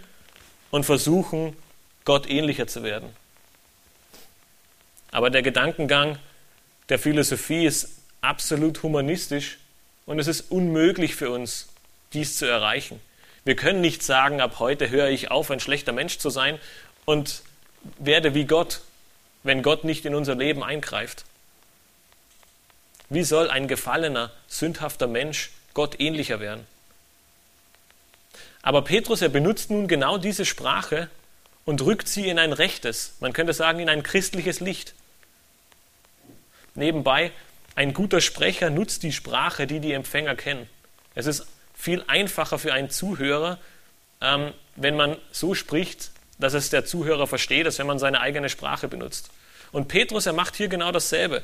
A: und versuchen, Gott ähnlicher zu werden. Aber der Gedankengang der Philosophie ist absolut humanistisch und es ist unmöglich für uns, dies zu erreichen. Wir können nicht sagen, ab heute höre ich auf, ein schlechter Mensch zu sein und werde wie Gott, wenn Gott nicht in unser Leben eingreift. Wie soll ein gefallener, sündhafter Mensch Gott ähnlicher werden? Aber Petrus, er benutzt nun genau diese Sprache und rückt sie in ein rechtes, man könnte sagen in ein christliches Licht. Nebenbei, ein guter Sprecher nutzt die Sprache, die die Empfänger kennen. Es ist viel einfacher für einen Zuhörer, ähm, wenn man so spricht, dass es der Zuhörer versteht, als wenn man seine eigene Sprache benutzt. Und Petrus, er macht hier genau dasselbe.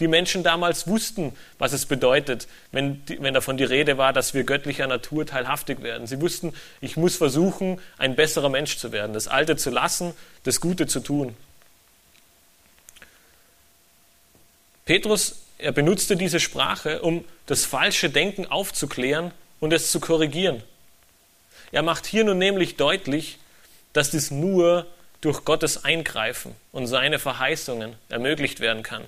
A: Die Menschen damals wussten, was es bedeutet, wenn, wenn davon die Rede war, dass wir göttlicher Natur teilhaftig werden. Sie wussten, ich muss versuchen, ein besserer Mensch zu werden, das Alte zu lassen, das Gute zu tun. Petrus, er benutzte diese Sprache, um das falsche Denken aufzuklären und es zu korrigieren. Er macht hier nun nämlich deutlich, dass dies nur durch Gottes Eingreifen und seine Verheißungen ermöglicht werden kann.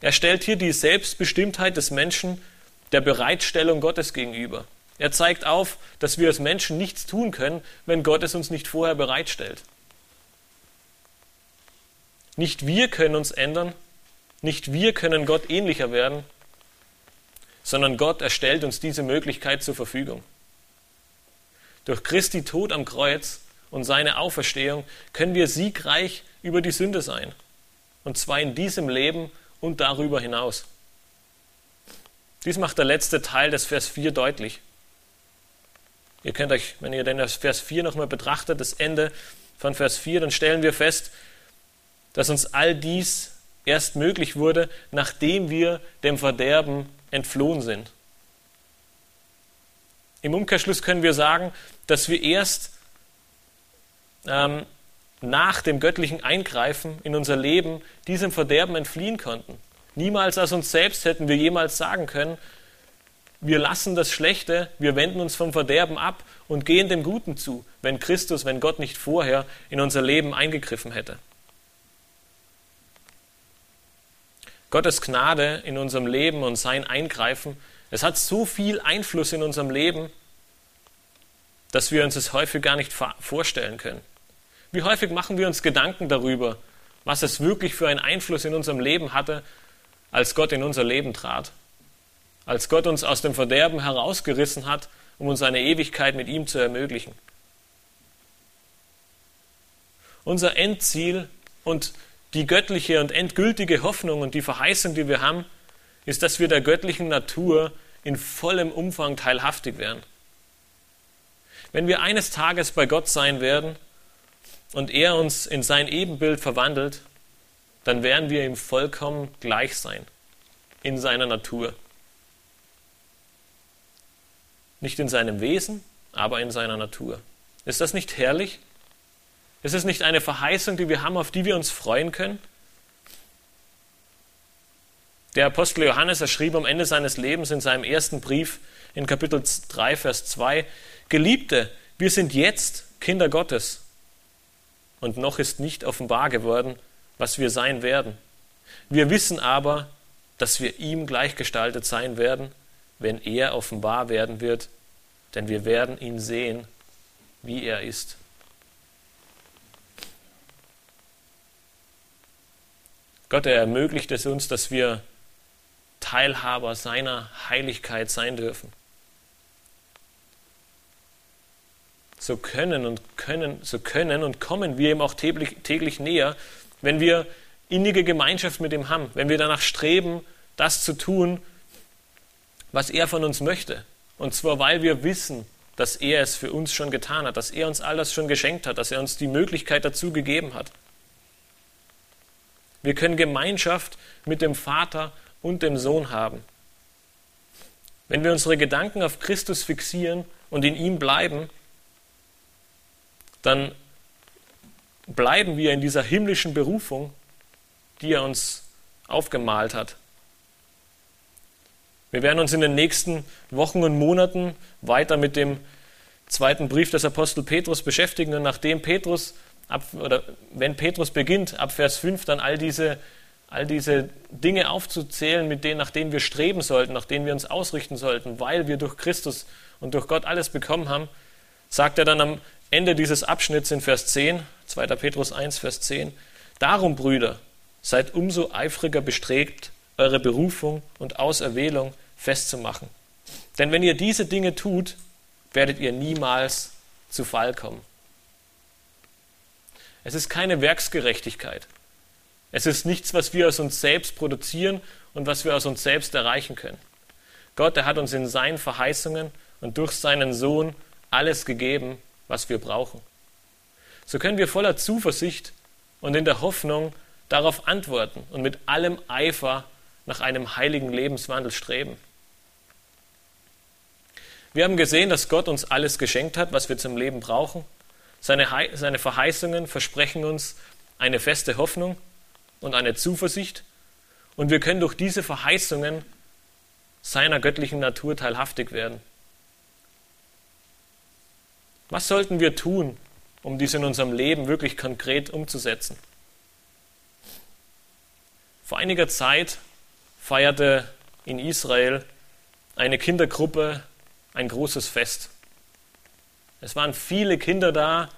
A: Er stellt hier die Selbstbestimmtheit des Menschen der Bereitstellung Gottes gegenüber. Er zeigt auf, dass wir als Menschen nichts tun können, wenn Gott es uns nicht vorher bereitstellt. Nicht wir können uns ändern, nicht wir können Gott ähnlicher werden, sondern Gott erstellt uns diese Möglichkeit zur Verfügung. Durch Christi Tod am Kreuz und seine Auferstehung können wir siegreich über die Sünde sein. Und zwar in diesem Leben und darüber hinaus. Dies macht der letzte Teil des Vers 4 deutlich. Ihr könnt euch, wenn ihr den Vers 4 nochmal betrachtet, das Ende von Vers 4, dann stellen wir fest, dass uns all dies erst möglich wurde, nachdem wir dem Verderben entflohen sind. Im Umkehrschluss können wir sagen, dass wir erst ähm, nach dem göttlichen Eingreifen in unser Leben diesem Verderben entfliehen konnten. Niemals aus uns selbst hätten wir jemals sagen können, wir lassen das Schlechte, wir wenden uns vom Verderben ab und gehen dem Guten zu, wenn Christus, wenn Gott nicht vorher in unser Leben eingegriffen hätte. Gottes Gnade in unserem Leben und sein Eingreifen, es hat so viel Einfluss in unserem Leben, dass wir uns es häufig gar nicht vorstellen können. Wie häufig machen wir uns Gedanken darüber, was es wirklich für einen Einfluss in unserem Leben hatte, als Gott in unser Leben trat, als Gott uns aus dem Verderben herausgerissen hat, um uns eine Ewigkeit mit ihm zu ermöglichen. Unser Endziel und die göttliche und endgültige Hoffnung und die Verheißung, die wir haben, ist, dass wir der göttlichen Natur in vollem Umfang teilhaftig werden. Wenn wir eines Tages bei Gott sein werden, und er uns in sein Ebenbild verwandelt, dann werden wir ihm vollkommen gleich sein in seiner Natur. Nicht in seinem Wesen, aber in seiner Natur. Ist das nicht herrlich? Ist es nicht eine Verheißung, die wir haben, auf die wir uns freuen können? Der Apostel Johannes, er schrieb am Ende seines Lebens in seinem ersten Brief in Kapitel 3, Vers 2, Geliebte, wir sind jetzt Kinder Gottes und noch ist nicht offenbar geworden, was wir sein werden. Wir wissen aber, dass wir ihm gleichgestaltet sein werden, wenn er offenbar werden wird, denn wir werden ihn sehen, wie er ist. Gott, er ermöglicht es uns, dass wir Teilhaber seiner Heiligkeit sein dürfen. so können und können, so können und kommen wir ihm auch täglich, täglich näher, wenn wir innige Gemeinschaft mit ihm haben, wenn wir danach streben, das zu tun, was er von uns möchte. Und zwar, weil wir wissen, dass er es für uns schon getan hat, dass er uns all das schon geschenkt hat, dass er uns die Möglichkeit dazu gegeben hat. Wir können Gemeinschaft mit dem Vater und dem Sohn haben. Wenn wir unsere Gedanken auf Christus fixieren und in ihm bleiben, dann bleiben wir in dieser himmlischen Berufung, die er uns aufgemalt hat. Wir werden uns in den nächsten Wochen und Monaten weiter mit dem zweiten Brief des Apostel Petrus beschäftigen und nachdem Petrus ab, oder wenn Petrus beginnt ab Vers 5 dann all diese all diese Dinge aufzuzählen, mit denen nach denen wir streben sollten, nach denen wir uns ausrichten sollten, weil wir durch Christus und durch Gott alles bekommen haben, sagt er dann am Ende dieses Abschnitts in Vers 10, 2. Petrus 1, Vers 10, Darum, Brüder, seid umso eifriger bestrebt, eure Berufung und Auserwählung festzumachen. Denn wenn ihr diese Dinge tut, werdet ihr niemals zu Fall kommen. Es ist keine Werksgerechtigkeit. Es ist nichts, was wir aus uns selbst produzieren und was wir aus uns selbst erreichen können. Gott, er hat uns in seinen Verheißungen und durch seinen Sohn alles gegeben, was wir brauchen. So können wir voller Zuversicht und in der Hoffnung darauf antworten und mit allem Eifer nach einem heiligen Lebenswandel streben. Wir haben gesehen, dass Gott uns alles geschenkt hat, was wir zum Leben brauchen. Seine, seine Verheißungen versprechen uns eine feste Hoffnung und eine Zuversicht. Und wir können durch diese Verheißungen seiner göttlichen Natur teilhaftig werden. Was sollten wir tun, um dies in unserem Leben wirklich konkret umzusetzen. Vor einiger Zeit feierte in Israel eine Kindergruppe ein großes Fest. Es waren viele Kinder da,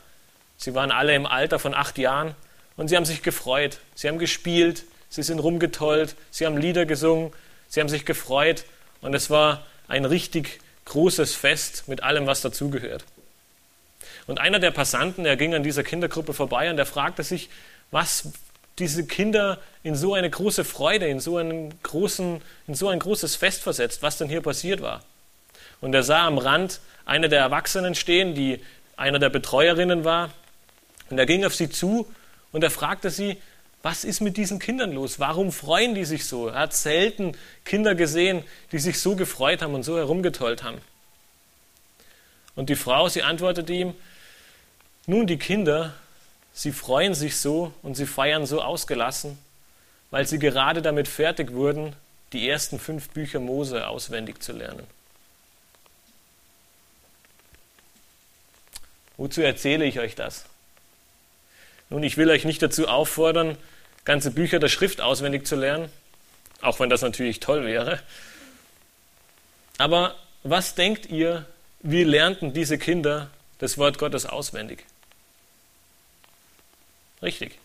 A: sie waren alle im Alter von acht Jahren und sie haben sich gefreut. Sie haben gespielt, sie sind rumgetollt, sie haben Lieder gesungen, sie haben sich gefreut und es war ein richtig großes Fest mit allem, was dazugehört. Und einer der Passanten, der ging an dieser Kindergruppe vorbei und der fragte sich, was diese Kinder in so eine große Freude, in so, einen großen, in so ein großes Fest versetzt, was denn hier passiert war. Und er sah am Rand eine der Erwachsenen stehen, die einer der Betreuerinnen war. Und er ging auf sie zu und er fragte sie, was ist mit diesen Kindern los? Warum freuen die sich so? Er hat selten Kinder gesehen, die sich so gefreut haben und so herumgetollt haben. Und die Frau, sie antwortete ihm, nun die Kinder, sie freuen sich so und sie feiern so ausgelassen, weil sie gerade damit fertig wurden, die ersten fünf Bücher Mose auswendig zu lernen. Wozu erzähle ich euch das? Nun, ich will euch nicht dazu auffordern, ganze Bücher der Schrift auswendig zu lernen, auch wenn das natürlich toll wäre. Aber was denkt ihr, wie lernten diese Kinder das Wort Gottes auswendig? Richtig.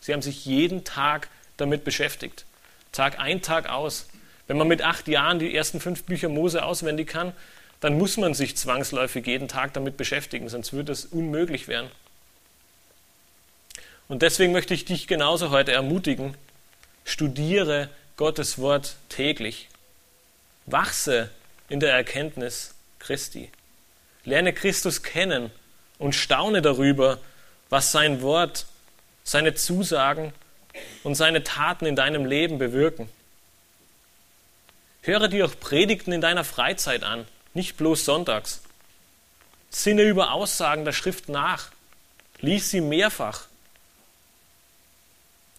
A: Sie haben sich jeden Tag damit beschäftigt. Tag ein, Tag aus. Wenn man mit acht Jahren die ersten fünf Bücher Mose auswendig kann, dann muss man sich zwangsläufig jeden Tag damit beschäftigen, sonst würde es unmöglich werden. Und deswegen möchte ich dich genauso heute ermutigen, studiere Gottes Wort täglich. Wachse in der Erkenntnis Christi. Lerne Christus kennen und staune darüber, was sein Wort, seine Zusagen und seine Taten in deinem Leben bewirken. Höre dir auch Predigten in deiner Freizeit an nicht bloß sonntags. Sinne über Aussagen der Schrift nach. Lies sie mehrfach.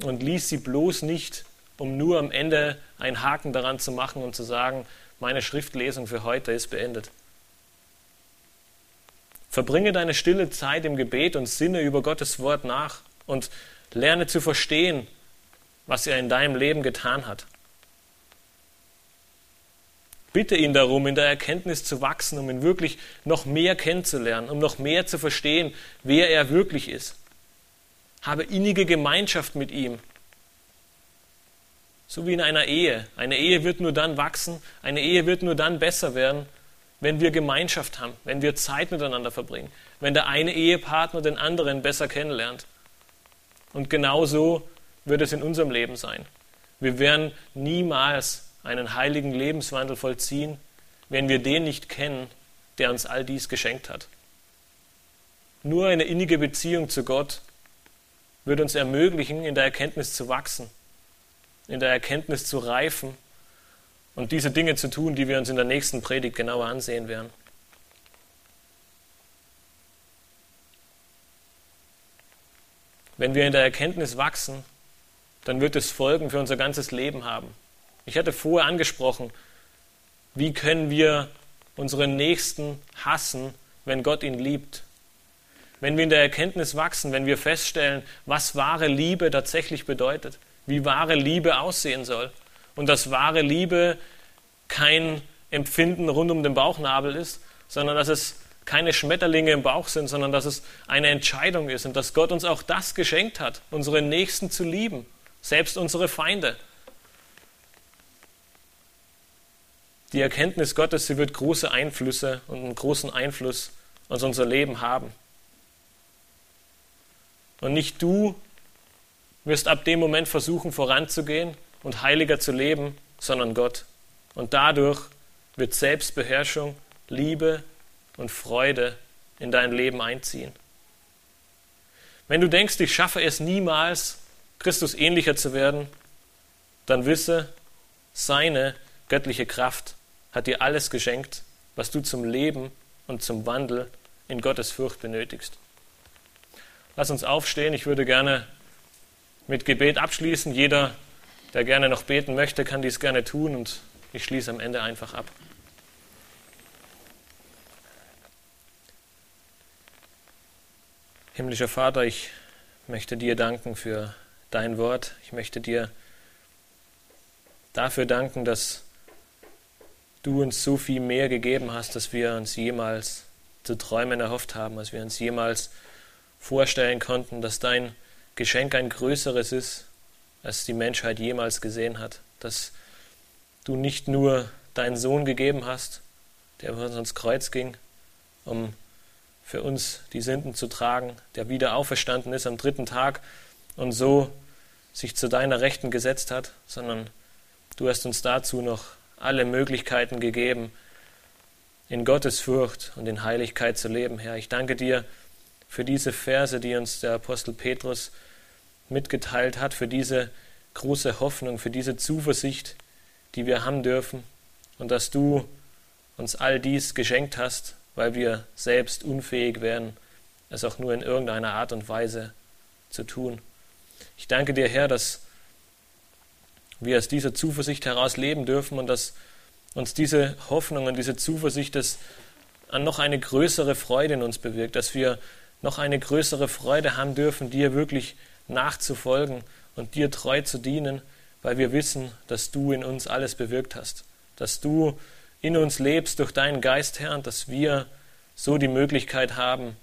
A: Und lies sie bloß nicht, um nur am Ende einen Haken daran zu machen und zu sagen, meine Schriftlesung für heute ist beendet. Verbringe deine stille Zeit im Gebet und sinne über Gottes Wort nach und lerne zu verstehen, was er in deinem Leben getan hat. Bitte ihn darum, in der Erkenntnis zu wachsen, um ihn wirklich noch mehr kennenzulernen, um noch mehr zu verstehen, wer er wirklich ist. Habe innige Gemeinschaft mit ihm. So wie in einer Ehe. Eine Ehe wird nur dann wachsen, eine Ehe wird nur dann besser werden, wenn wir Gemeinschaft haben, wenn wir Zeit miteinander verbringen, wenn der eine Ehepartner den anderen besser kennenlernt. Und genau so wird es in unserem Leben sein. Wir werden niemals einen heiligen Lebenswandel vollziehen, wenn wir den nicht kennen, der uns all dies geschenkt hat. Nur eine innige Beziehung zu Gott wird uns ermöglichen, in der Erkenntnis zu wachsen, in der Erkenntnis zu reifen und diese Dinge zu tun, die wir uns in der nächsten Predigt genauer ansehen werden. Wenn wir in der Erkenntnis wachsen, dann wird es Folgen für unser ganzes Leben haben. Ich hatte vorher angesprochen, wie können wir unseren Nächsten hassen, wenn Gott ihn liebt? Wenn wir in der Erkenntnis wachsen, wenn wir feststellen, was wahre Liebe tatsächlich bedeutet, wie wahre Liebe aussehen soll und dass wahre Liebe kein Empfinden rund um den Bauchnabel ist, sondern dass es keine Schmetterlinge im Bauch sind, sondern dass es eine Entscheidung ist und dass Gott uns auch das geschenkt hat, unsere Nächsten zu lieben, selbst unsere Feinde. Die Erkenntnis Gottes, sie wird große Einflüsse und einen großen Einfluss auf unser Leben haben. Und nicht du wirst ab dem Moment versuchen voranzugehen und heiliger zu leben, sondern Gott. Und dadurch wird Selbstbeherrschung, Liebe und Freude in dein Leben einziehen. Wenn du denkst, ich schaffe es niemals, Christus ähnlicher zu werden, dann wisse, seine göttliche Kraft hat dir alles geschenkt, was du zum Leben und zum Wandel in Gottes Furcht benötigst. Lass uns aufstehen. Ich würde gerne mit Gebet abschließen. Jeder, der gerne noch beten möchte, kann dies gerne tun und ich schließe am Ende einfach ab. Himmlischer Vater, ich möchte dir danken für dein Wort. Ich möchte dir dafür danken, dass du uns so viel mehr gegeben hast, als wir uns jemals zu träumen erhofft haben, als wir uns jemals vorstellen konnten, dass dein Geschenk ein größeres ist, als die Menschheit jemals gesehen hat, dass du nicht nur deinen Sohn gegeben hast, der für uns ans Kreuz ging, um für uns die Sünden zu tragen, der wieder auferstanden ist am dritten Tag und so sich zu deiner Rechten gesetzt hat, sondern du hast uns dazu noch alle Möglichkeiten gegeben, in Gottes Furcht und in Heiligkeit zu leben, Herr. Ich danke dir für diese Verse, die uns der Apostel Petrus mitgeteilt hat, für diese große Hoffnung, für diese Zuversicht, die wir haben dürfen und dass du uns all dies geschenkt hast, weil wir selbst unfähig wären, es auch nur in irgendeiner Art und Weise zu tun. Ich danke dir, Herr, dass wir aus dieser Zuversicht heraus leben dürfen und dass uns diese Hoffnung und diese Zuversicht das an noch eine größere Freude in uns bewirkt, dass wir noch eine größere Freude haben dürfen, dir wirklich nachzufolgen und dir treu zu dienen, weil wir wissen, dass du in uns alles bewirkt hast, dass du in uns lebst durch deinen Geist, Herr, und dass wir so die Möglichkeit haben,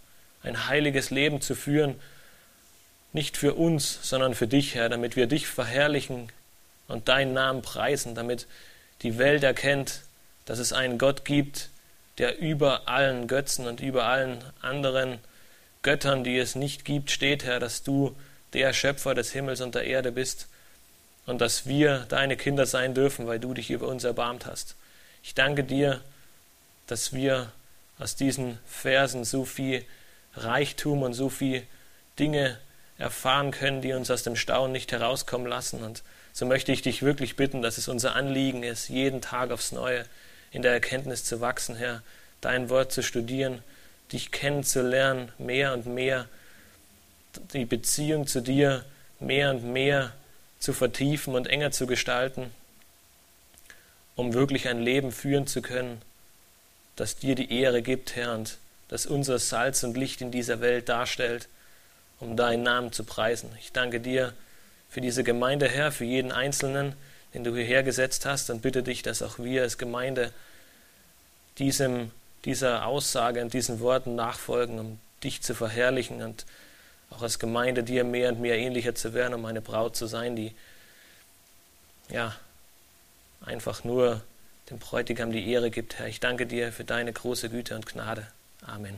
A: ein heiliges Leben zu führen, nicht für uns, sondern für dich, Herr, damit wir dich verherrlichen und deinen Namen preisen, damit die Welt erkennt, dass es einen Gott gibt, der über allen Götzen und über allen anderen Göttern, die es nicht gibt, steht, Herr, dass du der Schöpfer des Himmels und der Erde bist und dass wir deine Kinder sein dürfen, weil du dich über uns erbarmt hast. Ich danke dir, dass wir aus diesen Versen so viel Reichtum und so viel Dinge erfahren können, die uns aus dem Staunen nicht herauskommen lassen. Und so möchte ich dich wirklich bitten, dass es unser Anliegen ist, jeden Tag aufs Neue in der Erkenntnis zu wachsen, Herr, dein Wort zu studieren, dich kennenzulernen, mehr und mehr, die Beziehung zu dir mehr und mehr zu vertiefen und enger zu gestalten um wirklich ein Leben führen zu können, das dir die Ehre gibt, Herr, und das unser Salz und Licht in dieser Welt darstellt, um deinen Namen zu preisen. Ich danke dir für diese Gemeinde, Herr, für jeden Einzelnen, den du hierher gesetzt hast, und bitte dich, dass auch wir als Gemeinde diesem, dieser Aussage und diesen Worten nachfolgen, um dich zu verherrlichen und auch als Gemeinde dir mehr und mehr ähnlicher zu werden, um eine Braut zu sein, die ja, einfach nur dem Bräutigam die Ehre gibt. Herr, ich danke dir für deine große Güte und Gnade. Amen.